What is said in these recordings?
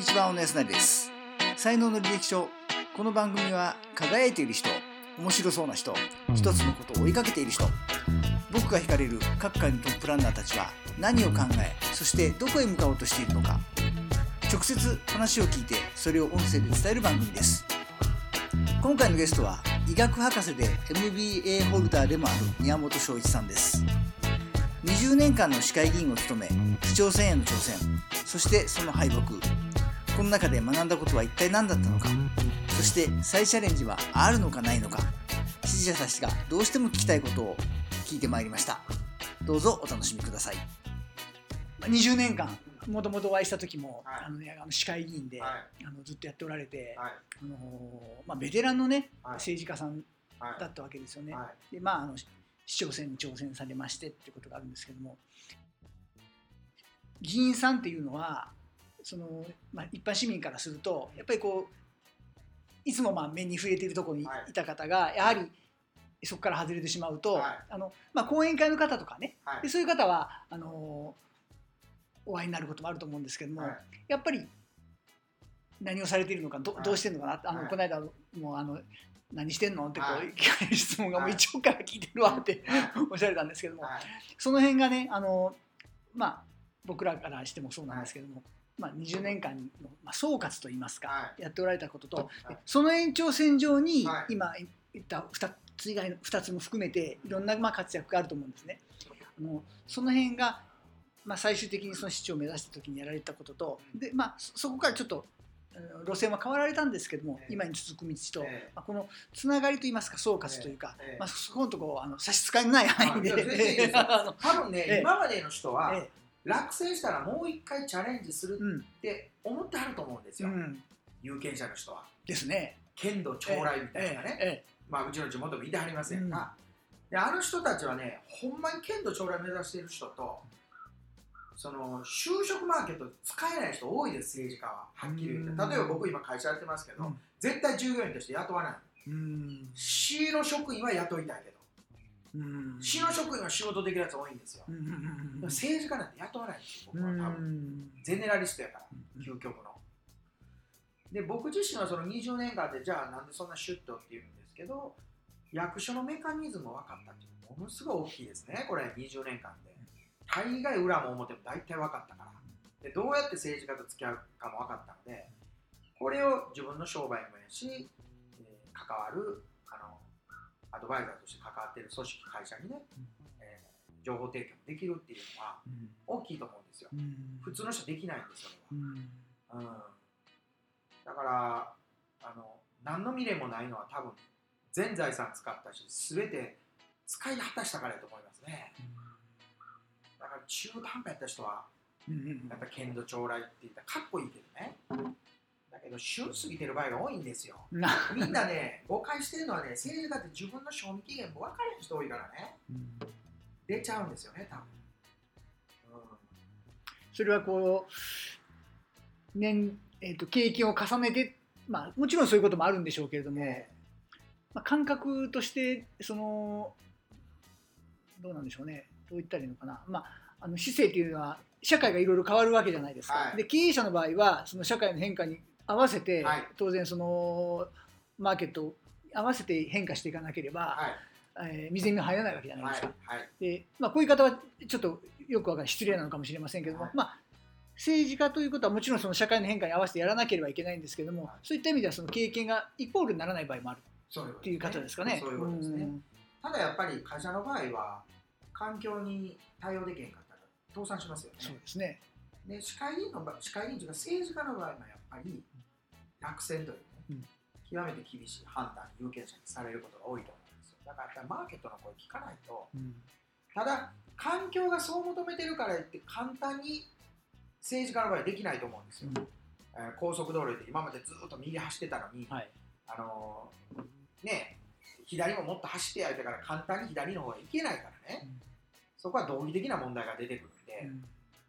にちは小野康成です。才能の履歴書。この番組は輝いている人面白そうな人一つのことを追いかけている人僕が惹かれる各界のトップランナーたちは何を考えそしてどこへ向かおうとしているのか直接話を聞いてそれを音声で伝える番組です。今回のゲストは医学博士で MBA ホルダーでもある宮本昭一さんです。20年間の市会議員を務め市長選への挑戦そしてその敗北。この中で学んだことは一体何だったのか？そして再チャレンジはあるのかないのか？支持者たちがどうしても聞きたいことを聞いてまいりました。どうぞお楽しみください。20年間もともとお会いした時も、はい。あのね、あの市会議員で、はい。あのずっとやっておられて、はい。あのまあ、ベテランのね、はい。政治家さんはいだったわけですよね。はでまああの市長選に挑戦されましてっていうことがあるんですけども議員さんっていうのはその、まあ、一般市民からするとやっぱりこういつもまあ目に触れているところにいはい。た方がやはりそこから外れてしまうと、はい。あのまあ、講演会の方とかねはい。でそういう方はあのお会いになることもあると思うんですけども、はい。やっぱり何をされているのかどはい。どうしてるのかな？あの、はい。この間もうあの何してんの？ってこう、はい。聞かれる質問がもうはい一応から聞いてるわって、はい。おっしゃられたんですけども、はい。その辺がねあのまあ僕らからしてもそうなんですけども、まあ、20年間の、まあ、総括といいますか、はやっておられたことと、はい。その延長線上に、はい。今言った2つ以外の2つも含めていろんなまあ活躍があると思うんですね。あのその辺が、まあ、最終的にその市長を目指した時にやられたこととで、まあ、そそこからちょっと路線は変わられたんですけども、ええ。今に続く道と、ええ。まあ、このつながりといいますか総括というか、ええ。まあ、そこのところあの差し支えのない範囲で、多分ね、ええ。今までの人は、え落選したらもう一回チャレンジするって思ってはると思うんですよ、うん、有権者の人は。ですね。剣道将来みたいなね、ええまあうちの地元もいてはりませんが、であの人たちはねほんまに剣道将来目指している人とその就職マーケット使えない人多いです政治家は。はっきり言って。うん。例えば僕今会社やってますけど、うん。絶対従業員として雇わない。うん。市の職員は雇いたいけど。うん市の職員は仕事できるやつ多いんですよ、政治家なんて雇わないんですよ僕はう多分、ん。ゼネラリストやからうん究極の。で僕自身はその20年間でじゃあなんでそんなシュッとっていうんですけど役所のメカニズム分かったっていうのはものすごい大きいですね。これ20年間で。大概裏も表も大体分かったから。でどうやって政治家と付き合うかも分かったのでこれを自分の商売にもやし、えー関わるあのアドバイザーとして関わっている組織会社にね、えー情報提供もできるっていうのは大きいと思うんですよ。うん。普通の人できないんですよそれは。うん。うん。だからあの何の未練もないのは多分全財産使ったし全て使い果たしたからやと思いますね。だから中途半端やった人はやっぱ剣道将来って言ったらかっこいいけどねだけど旬過ぎてる場合が多いんですよ。なみんなね誤解してるのはね政治家って自分の賞味期限も分からない人多いからね。出ちゃうんですよね多分、うん。それはこう年、えー、と経験を重ねて、まあ、もちろんそういうこともあるんでしょうけれども、えまあ、感覚としてそのどうなんでしょうね。どう言ったらいいのかな、まあ、あの市政っていうのは社会がいろいろ変わるわけじゃないですか、はい。で経営者の場合はその社会の変化に合わせて、はい当然そのマーケットを合わせて変化していかなければ、はいえー未然に入らないわけじゃないですか。はいはいでまあ、こういう言い方はちょっとよくわからない失礼なのかもしれませんけども、はいまあ、政治家ということはもちろんその社会の変化に合わせてやらなければいけないんですけども、はいそういった意味ではその経験がイコールにならない場合もあるっていう方ですかね。そういうことですね。うんただやっぱり会社の場合は環境に対応できへんかったら倒産しますよそうね。ですね。で市会議員の場市会議員というか政治家の場合もやっぱり落選というね、うん。極めて厳しい判断有権者にされることが多いと思うんですよ。だからやっぱりマーケットの声聞かないとうん。ただ環境がそう求めてるから言って簡単に政治家の場合はできないと思うんですよ。えー高速道路で今までずっと右走ってたのに、はい。あのーね左ももっと走ってやりたから簡単に左の方へ行けないからね、うん。そこは道義的な問題が出てくるんで、うん。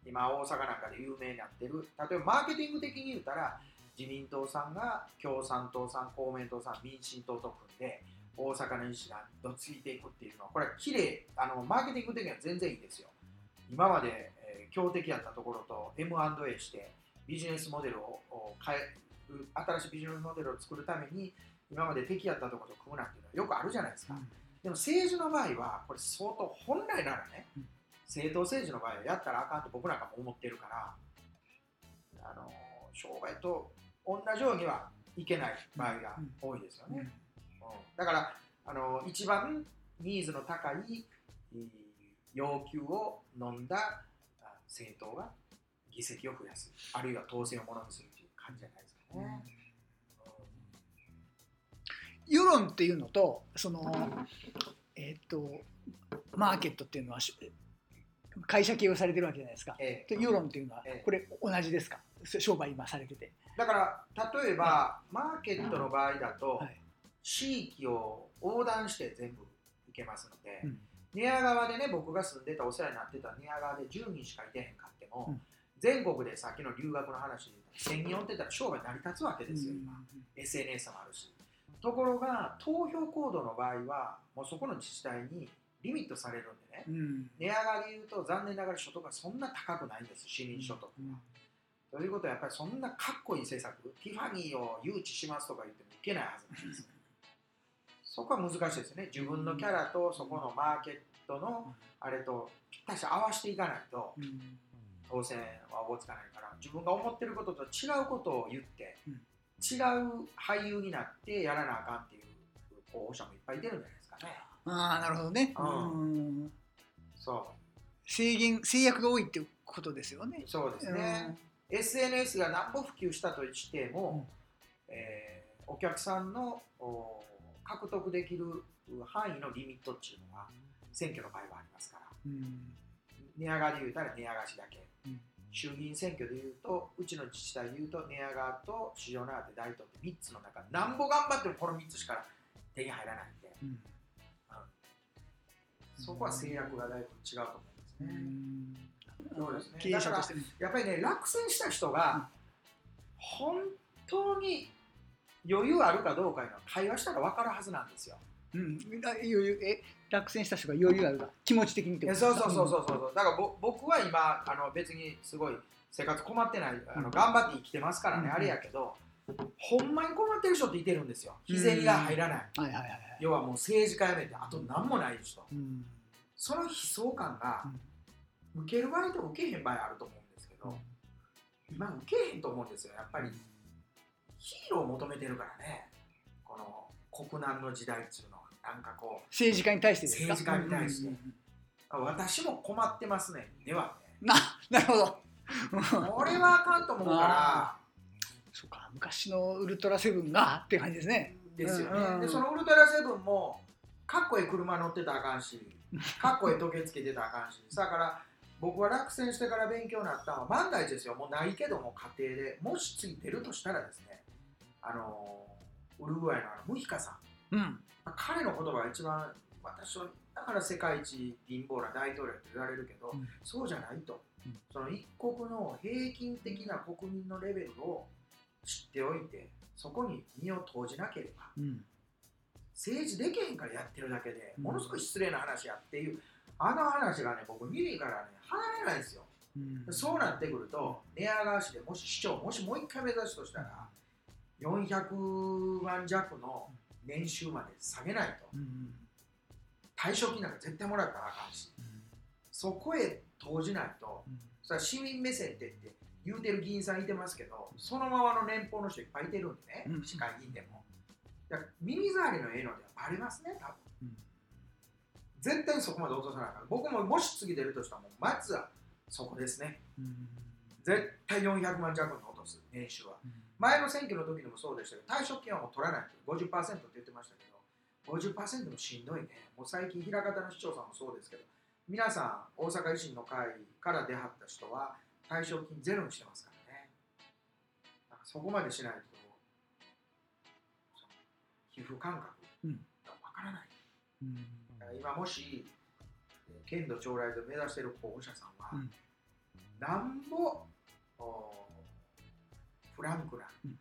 今大阪なんかで有名になってる例えばマーケティング的に言ったら自民党さんが共産党さん公明党さん民進党と組んで大阪の医師がどついていくっていうのはこれは綺麗あのマーケティング的には全然いいですよ。今まで、えー強敵やったところと M&A してビジネスモデルをを変える新しいビジネスモデルを作るために今まで敵やったところと組むなんていうのはよくあるじゃないですか、でも政治の場合はこれ相当本来ならね、うん。政党政治の場合はやったらあかんと僕なんかも思ってるからあの商売と同じようにはいけない場合が多いですよね、うん。だからあの一番ニーズの高いえー要求を飲んだあ政党が議席を増やす。あるいは当選をものにするという感じじゃないですかね。世論っていうのとそのえっ、とマーケットっていうのはし会社形をされてるわけじゃないですか。え世論っていうのはええ。これ同じですか？商売今されてて。だから例えばマーケットの場合だと、はい。地域を横断して全部行けますので、うん。寝屋川でね僕が住んでたお世話になってた寝屋川で10人しかいてへんかっても、うん。全国でさっきの留学の話で言ったら1000人おってたら商売成り立つわけですよ、今。SNS もあるし。ところが投票行動の場合はもうそこの自治体にリミットされるんでね。うん。値上がり言うと残念ながら所得がそんな高くないんです市民所得が、ということはやっぱりそんなかっこいい政策ティファニーを誘致しますとか言ってもいけないはずなんです。そこは難しいですね。自分のキャラとそこのマーケットのあれとぴったし合わせていかないとうん。当選はおぼつかないから自分が思ってることと違うことを言って、うん。違う俳優になってやらなあかんっていう候補者もいっぱい出るんじゃないですかね。ああなるほどね。うん。うん。そ制限制約が多いっていうことですよね。う。そうですね、SNS が何ぼ普及したとしても、えーお客さんのお獲得できる範囲のリミットっていうのは選挙の場合はありますから。うん。値上がり言うたら値上がしだけ、うん。衆議院選挙で言うとうちの自治体で言うと値上がと市場長で大東って3つの中なんぼ頑張ってもこの3つしか手に入らないんで。うん。そこは制約がだいぶ違うと思うんですね、そうですね。経営者としても。やっぱりね落選した人が本当に余裕あるかどうかいうのは会話したら分かるはずなんですよ。うん、あ余裕え落選した人が余裕あるが気持ち的にっていことそうそうそうそうそう。だからぼ僕は今あの別にすごい生活困ってないあうん。の頑張って生きてますからね、うんあれやけどほんまに困ってる人っていてるんですよ。日銭が入らない、はいはいはいはい。要はもう政治家辞めてあと何もない人。うん。その悲壮感が受ける場合と受けへん場合あると思うんですけど今受けへんと思うんですよ。やっぱりヒーローを求めてるからね。この国難の時代っていうのは。なんかこ政治家に対してですか？政治家に対して。私も困ってますね。ではね。ななるほど。これはあかんと思うかそうか昔のウルトラセブンがっていう感じですね。らですよね、うんうんでそのウルトラセブンもかっこいい車乗ってたらあかんしかっこいい時計つけてたらあかんし。だから僕は落選してから勉強になったのは万が一ですよ。もうないけども家庭でもし次出るとしたらですねあのウルグアイのあのムヒカさん。うん。彼の言葉が一番私はだから世界一貧乏な大統領って言われるけど、うん。そうじゃないと、うん。その一国の平均的な国民のレベルを知っておいてそこに身を投じなければうん。政治できへんからやってるだけでうん。ものすごい失礼な話やっていうあの話がね僕耳からね離れないんですよ、うん。そうなってくると寝屋川市でもし市長もしもう一回目指すとしたら400万弱の年収まで下げないと。うん退職金なんか絶対もらったらあかんし。そこへ投じないと。それは市民目線って言って言うてる議員さんいてますけどそのままの年俸の人いっぱいいてるんでね、うん。市会議員でも。だから耳障りのええのではバレますね多分。うん絶対にそこまで落とさないから。僕ももし次出るとしたらもうまずはそこですね。うん。絶対400万弱に落とす年収は。うん。前の選挙の時でもそうでしたけど退職金はもう取らないと50%って言ってましたけど50%もしんどいね。もう最近枚方の市長さんもそうですけど皆さん大阪維新の会から出はった人は退職金ゼロにしてますからね。だからそこまでしないと皮膚感覚うん。がわからない、うん今もしえー剣道将来で目指している候補者さんは、うん。なんぼおフランクな、うん。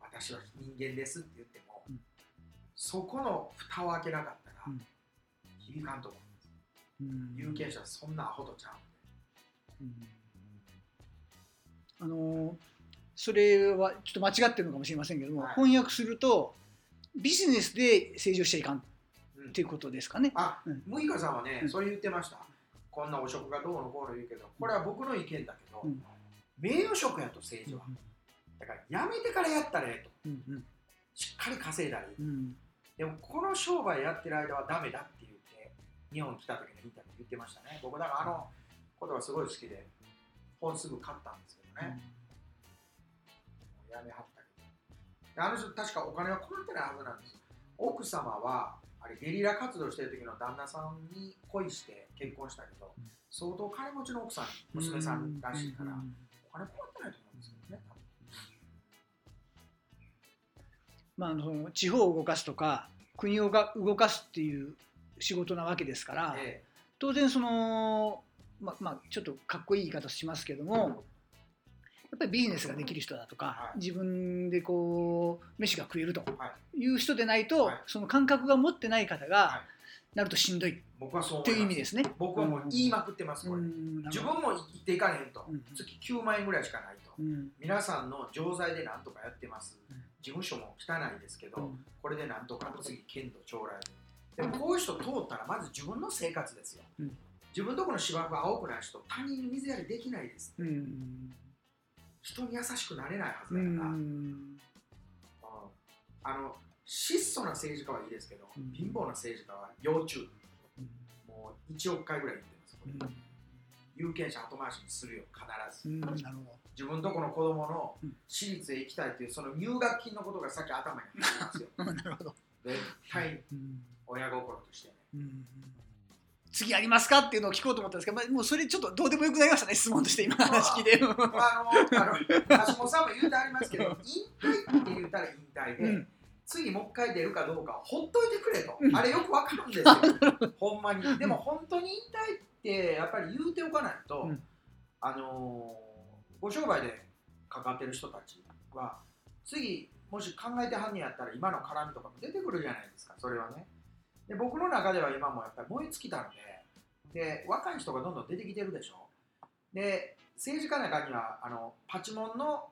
私は人間ですって言っても、うん。そこの蓋を開けなかったら、うん。響かんと思うんです。うん。有権者はそんなアホとちゃう。んでうん。あのそれはちょっと間違ってるのかもしれませんけども、はい。翻訳するとビジネスで政治をしちゃいかんっうんていうことですかね。あうん、ムイカさんはね、うんそれ言ってました。こんな汚職がどうのこうの言うけど、これは僕の意見だけど、うん名誉職やと政治は。だからやめてからやったらええと。しっかり稼いだり。うんでもこの商売やってる間はダメだって言って、日本来た時のインタビュー言ってましたね。僕だからあのことがすごい好きで、本すぐ買ったんですけどね。やめはったけど。であの人確かお金は困ってないはずなんですよ。奥様はあれゲリラ活動してる時の旦那さんに恋して結婚したけど、うん。相当金持ちの奥さん、娘さんらしいから、うんお金困ってないと思うんですけどね。まあ、あの地方を動かすとか国をが動かすっていう仕事なわけですから、え当然その、ままあ、ちょっとかっこいい言い方しますけどもやっぱりビジネスができる人だとか、はい。自分でこう飯が食えるとい、いう人でないと、はい。その感覚が持ってない方が、はなるとしんどいっ僕はそうて思いう意味ですね。僕はもう言いまくってます、これ。うん。自分も生きていかれへんと、うん月9万円ぐらいしかないと、うん。皆さんの錠剤でなんとかやってます、うん。事務所も汚いですけど、うん。これでなんとか次剣道将来ででもこういう人通ったらまず自分の生活ですよ、うん。自分とこの芝生が青くない人他人に水やりできないです。うん人に優しくなれないはずうだから、うん。んあの質素な政治家はいいですけど、うん。貧乏な政治家は要注意。もう1億回ぐらい言ってます、これ。有権者後回しにするよ必ず、うん自分とこの子供のうん。私立へ行きたいっていうその入学金のことがさっき頭に入ってますよ。絶対親心としてね。うん次ありますか？っていうのを聞こうと思ったんですけど、まあ、もうそれちょっとどうでもよくなりましたね質問として今の話聞いて。あのあの橋本さんも言うてありますけど引退って言ったら引退で、うん。次もう一回出るかどうかほっといてくれと、うん。あれよくわかるんですよ。ほんまに。でも本当に引退ってやっぱり言うておかないと、うん。あのーご商売で関わってる人たちは次もし考えてはんねやったら今の絡みとかも出てくるじゃないですかそれはねで僕の中では今もやっぱり燃え尽きたのでで若い人がどんどん出てきてるでしょ。で政治家の中にはあのパチモンの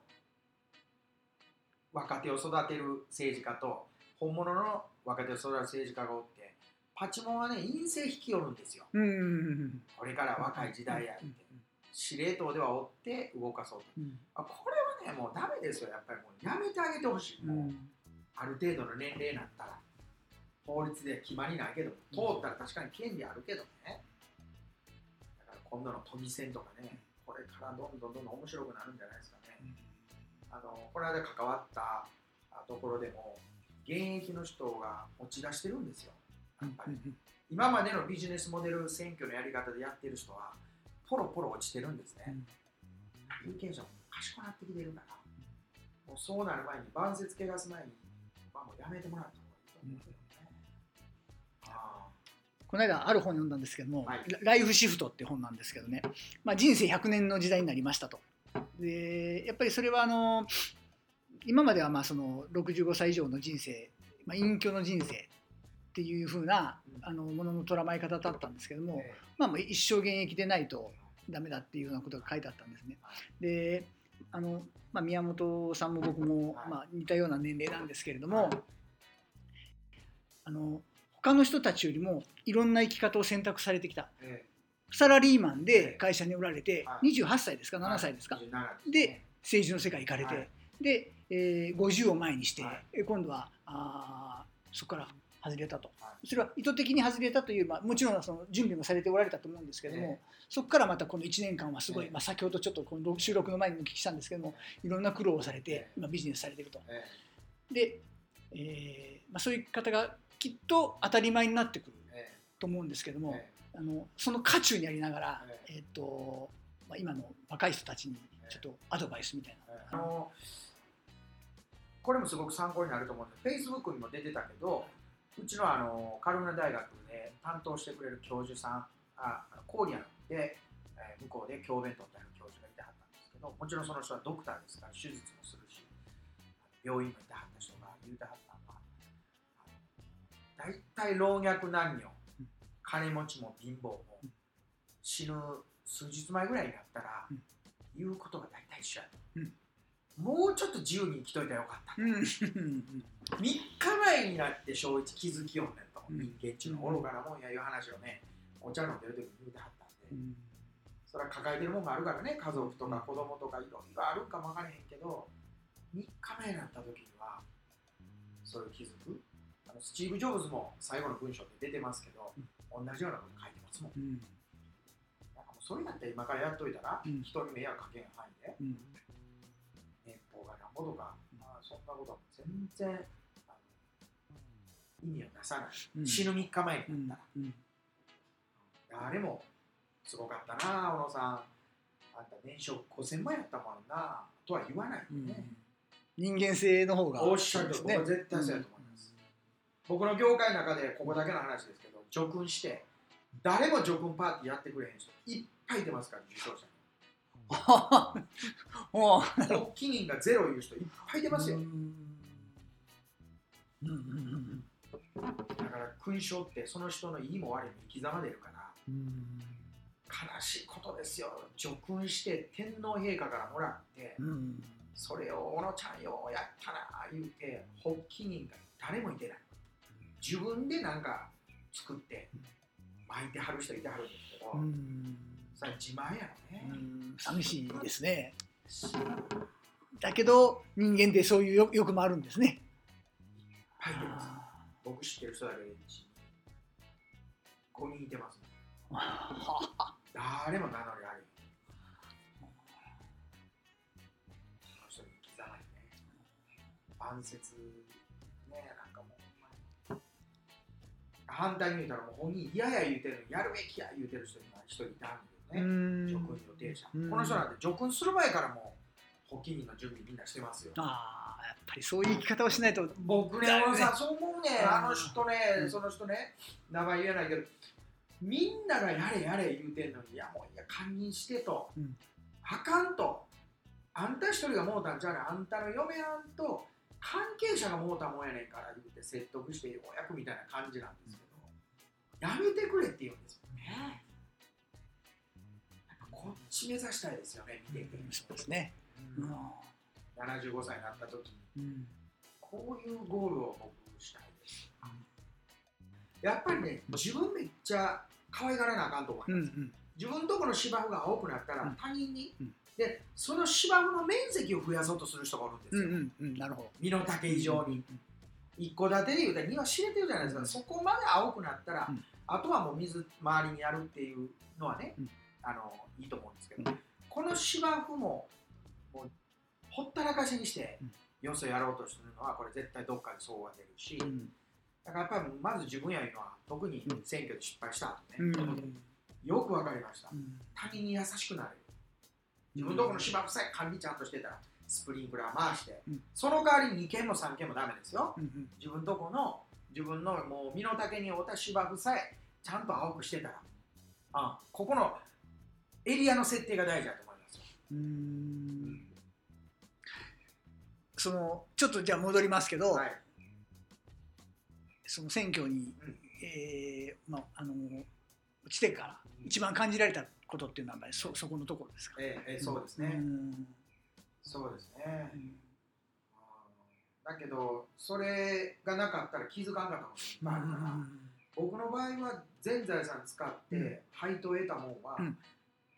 若手を育てる政治家と本物の若手を育てる政治家がおってパチモンはね陰性引き寄るんですよ。うんこれから若い時代やって。司令塔では追って動かそうと。うん。あこれはねもうダメですよ。やっぱりもうやめてあげてほしい、もううん。ある程度の年齢になったら法律で決まりないけど通ったら確かに権利あるけどね。だから今度の都議選とかねこれからどんどんどんどん面白くなるんじゃないですかね。あのこの間関わったあところでも現役の人が持ち出してるんですよ。やっぱり。今までのビジネスモデル選挙のやり方でやってる人はポロポロ落ちてるんですね、有権者も賢くなってきてるから。もうそうなる前に晩節汚す前に、まあ、もうやめてもらった方がいいと思う。けどね、あこの間ある本読んだんですけどもはい「ライフシフト」っていう本なんですけどね、まあ、人生100年の時代になりましたと。でやっぱりそれはあの今まではまあその65歳以上の人生、まあ、隠居の人生っていう風なあのものの捉まえ方だったんですけども、え。まあ、もう一生現役でないとダメだっていうようなことが書いてあったんですね。であの、まあ、宮本さんも僕も、はい。まあ、似たような年齢なんですけれども、はい。あの他の人たちよりもいろんな生き方を選択されてきた。えサラリーマンで会社におられて、はい。28歳ですか？7歳ですか、27で政治の世界行かれて、はい。で、えー50を前にして、はい。え今度はあーそこから外れたと、はそれは意図的に外れたという、まあ、もちろんその準備もされておられたと思うんですけども、えそこからまたこの1年間はすごい、ええ。まあ、先ほどちょっとこの収録の前にもお聞きしたんですけどもいろんな苦労をされてええ。今ビジネスされてると。え。で、えーまあ、そういう方がきっと当たり前になってくるええ。と思うんですけども、えあのその渦中にありながら、ええ。ーとまあ、今の若い人たちにちょっとアドバイスみたいな。えあのこれもすごく参考になると思うんで Facebook にも出てたけどうちのあのカルフナ大学で担当してくれる教授さんあコーリアンで、えー向こうで教鞭取ってある教授がいてはったんですけどもちろんその人はドクターですから手術もするし病院もいてはった人が言うてはっ大体老若男女。金持ちも貧乏も。死ぬ数日前ぐらいになったらうん。言うことが大体一緒や。と、うん。もうちょっと自由に生きといたらよかった、うん。うん。3日前になって正一気づきよんねん。と、うん。人間っちゅうのは愚かなもんやいう話をねお茶飲んでる時に言うてはったんで、うん。それは抱えてるもんがあるからね。家族とか子供とかいろいろあるんかもわからへんけど3日目になった時にはそういう気づく？あのスティーブ・ジョブズも最後の文章って出てますけど、同じようなこと書いてますもん。うん。なんかもうそれだって今からやっといたら、うん。人に迷惑かけん範囲でうん。年俸がなんぼとか、まあ、そんなことは全然あの意味を出さない、うん。死ぬ3日前うんになったうん。ら、誰もすごかったな小野さん。あんた年商5000万やったもんなとは言わないようん。ね、人間性の方がおっしゃるとそうです僕は絶対そうやと思い僕の業界の中でここだけの話ですけど叙勲して誰も叙勲パーティーやってくれへん人いっぱい出ますから受賞者に。お発起人がゼロいう人いっぱい出ますよ、だから勲章ってその人のいいも悪いも生き様出るからうん悲しいことですよ。叙勲して天皇陛下からもらってうん。それを小野ちゃんようやったな言うて発起人が誰もいてない自分でなんか作って巻いてはる人いてはるんですけど、うん。それ自慢やろね、うん。寂しいですね。だけど人間ってそういう欲欲もあるんですね。はいてます。僕知ってる人だけで5人いてます。誰も名乗りありその人に刻まれね。晩節反対に言うたらもう本人嫌や言うてるやるべきや言うてる人が一人いたんだけどね、うん。叙勲予定者、うん。この人なんて叙勲する前からもう発起人の準備みんなしてますよ。ああやっぱりそういう生き方をしないと。僕ね、小野さん、そう思うね、うん。あの人ね、うん。その人ね、名前言えないけど、みんながやれやれ言うてんのに、いや、もういや、堪忍してと、うん。あかんと、あんた一人がもうたんちゃうねん、あんたの嫁はんと、関係者がもうたもんやねんから言うて説得してようやくみたいな感じなんですけど、やめてくれって言うんですよね。やっぱこっち目指したいですよね、見てて。そうですねうん75歳になった時に。うんこういうゴールを僕したいです。やっぱりね、自分めっちゃ可愛がらなあかんと思います。うんうん自分とこの芝生が青くなったらうん他人に、うんで、その芝生の面積を増やそうとする人がおるんですよ。うんうんうんなるほど身の丈以上に。一戸建てで言うたら庭知れてるじゃないですか、うんそこまで青くなったら、うん。あとはもう水周りにやるっていうのはね、うん。あのいいと思うんですけど、うんこの芝生ももうほったらかしにして、うん。よそやろうとするのはこれ絶対どっかでそうは出るし、うん。だからやっぱりまず自分やいうのは特に選挙で失敗した後うん。ね、よくわかりました、うん。他人に優しくなれる。自分のとこの芝生さえ管理ちゃんとしてたらスプリンクラー回して、うん。その代わりに2軒も3軒もダメですよ。うんうん。自分とこの自分のもう身の丈に合った芝生さえちゃんと青くしてたら、あここのエリアの設定が大事だと思います。ようん。そのちょっとじゃあ戻りますけど、はい。その選挙に、うん。えーまああの落ちてから一番感じられたことっていうのはそそこのところですか？ええええそうですね、うんそうですね、うん。だけどそれがなかったら気づかんかったこといっぱい。あるから、僕の場合は全財産使って配当を得たもんは、うん。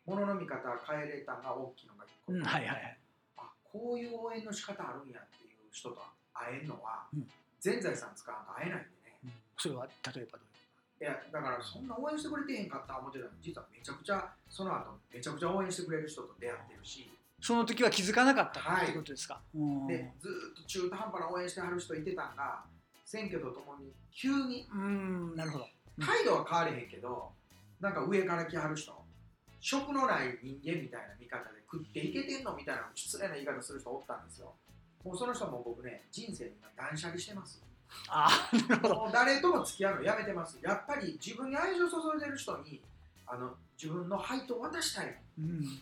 物の見方変えれたが大きいのが一個、うん。はいはいはい。あこういう応援の仕方あるんやっていう人と会えるのは、うん。全財産使わんと会えないんでね。うん。それは例えばどういういやだからそんな応援してくれてへんかった思ってたのに実はめちゃくちゃその後めちゃくちゃ応援してくれる人と出会ってるし、その時は気づかなかったはいってい。うことですか？うん。でずーっと中途半端な応援してはる人いてたんが選挙とともに急にうん。なるほど。うん。態度は変われへんけどなんか上から来はる人職のない人間みたいな見方で食っていけてんのみたいな失礼な言い方する人おったんですよ。もうその人も僕ね人生に今断捨離してます。ああなるほど。誰とも付き合うのやめてます。やっぱり自分に愛情注いでる人にあの自分の配当を渡したい。うん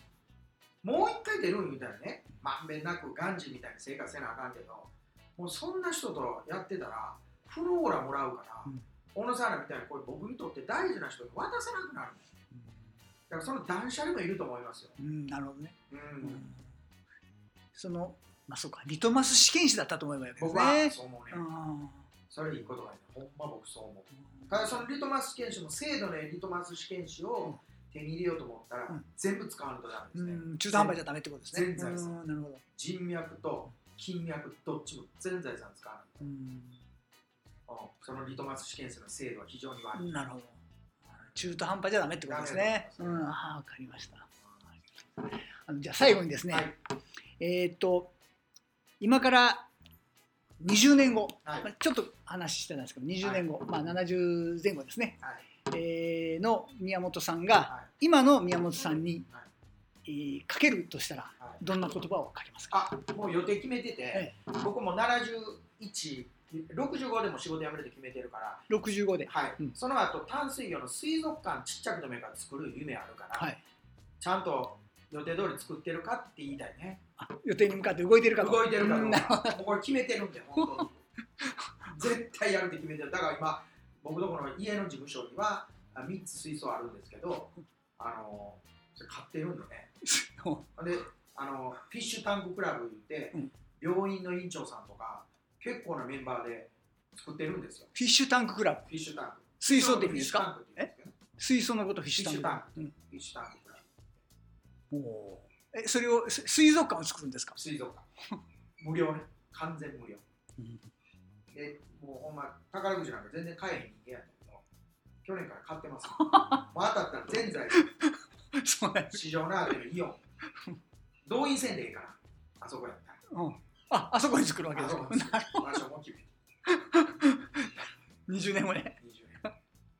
もう一回出るん言うたらねまんべんなくガンジみたいに生活せなあかんけどもうそんな人とやってたらフローラもらうから、うん小野さんらみたいにこれ僕にとって大事な人に渡さなくなるだからその断捨離もいると思いますよ。うん、なるほどね。うんうんその、まあそうか、リトマス試験紙だったと思えばいいわけです。そう思うね。うんそれいいことがね、ほんま僕そう思う。ただそのリトマス試験紙も精度のリトマス試験紙を手に入れようと思ったら、うん全部使わないとダメですね。うん、中途半端じゃダメってことですね。全財産うんなるほど。人脈と金脈どっちも全財産使わないと。そのリトマス試験紙の精度は非常に悪い。なるほど。中途半端じゃダメってことですね。すうん、わかりました。あのじゃあ最後にですね、はい。えーっと、今から20年後、はいまあちょっと話してたんですけど、20年後、まあ70前後ですね、はい。えーの宮本さんが、はい。今の宮本さんに、はいえーかけるとしたら、はいどんな言葉をかけますか？あもう予定決めてて、え僕も71、65でも仕事辞めるって決めてるから、?65 で。はいうんその後淡水魚の水族館ちっちゃくてもいいから作る夢あるから、はい。ちゃんと予定通り作ってるかって言いたいね。あ予定に向かって動いてるかと動いてるかこれ決めてるんで、本当に。絶対やるって決めてる。だから今、僕のこの家の事務所にはあ3つ水槽あるんですけど、あのそれ買ってるんでね。であのフィッシュタンククラブ言って、うん。病院の院長さんとか結構なメンバーで作ってるんですよ。フィッシュタンククラブ？フィッシュタンク。水槽ってフィッシュタンク？って言うんですけど。ね水槽のことフィッシュタンク。フィッシュタンクククラブおー。えそれをす水族館を作るんですか、水族館。無料ね。完全無料。うん。でもうほんま宝くじなんか全然買えへん人間やったけど去年から買ってます。もう当たったら全財 そうなんです、市場のあるイオン。動員せんでいいからあそこやったら。うん、ああそこに作るわけあですかそこに場所も決めて20年後ね。20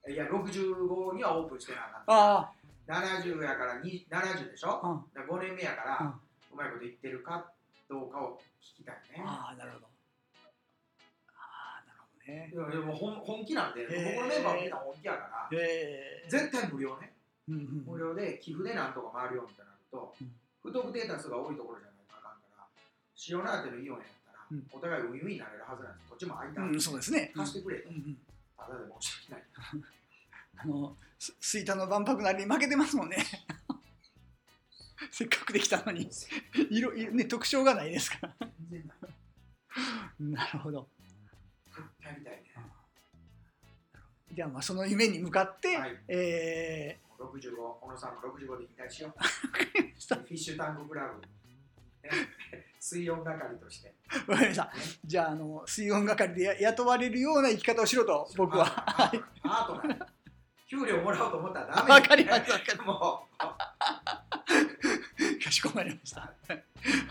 年いや65にはオープンしてなあかんあ70やからに70でしょ、あ、うん、だから5年目やから、うん。うまいこと言ってるかどうかを聞きたいね。ああなるほどねいやでも本本気なんで、へー僕のメンバーはみんな本気やから、ええ絶対無料ね。うんうん無料で寄付でなんとか回るようになると、うん不特定多数が多いところじゃないとあかんから、塩ナーテのイオンやったら、うんお互いウィンウィンになれるはずなんです。こっちも空いたんうん、そうですね。貸してくれと、うんうん、ただで申し訳ない。あのす吹田の万博なりに負けてますもんね。せっかくできたのに色色ね特徴がないですから。なるほど。やりたいね。じゃあまあその夢に向かって、はい。え65、小野さんも65で引退しよう。ー、フィッシュタンククラブ、ね、水温係として。わかりました。じゃああの水温係でや雇われるような生き方をしろと僕は。アートなの給料もらおうと思ったらダメ。わかりましたも かしこまりました。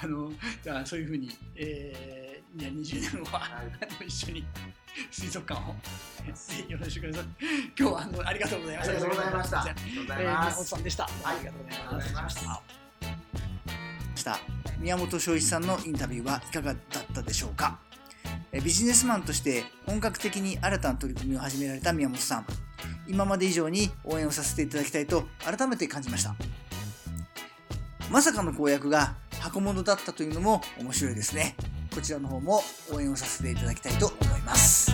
あのじゃあそういうふうに、えー、じゃあ20年後は、はいあの一緒に水族館をぜひよろしくお願いします。今日はあのありがとうございました。ありがとうございました。あえりがとうございまさんでした。はいありがとうございます。ありがとうございますした宮本翔一さんのインタビューはいかがだったでしょうか？えビジネスマンとして本格的に新たな取り組みを始められた宮本さん今まで以上に応援をさせていただきたいと改めて感じましたまさかの公約が箱物だったというのも面白いですねこちらの方も応援をさせていただきたいと思います。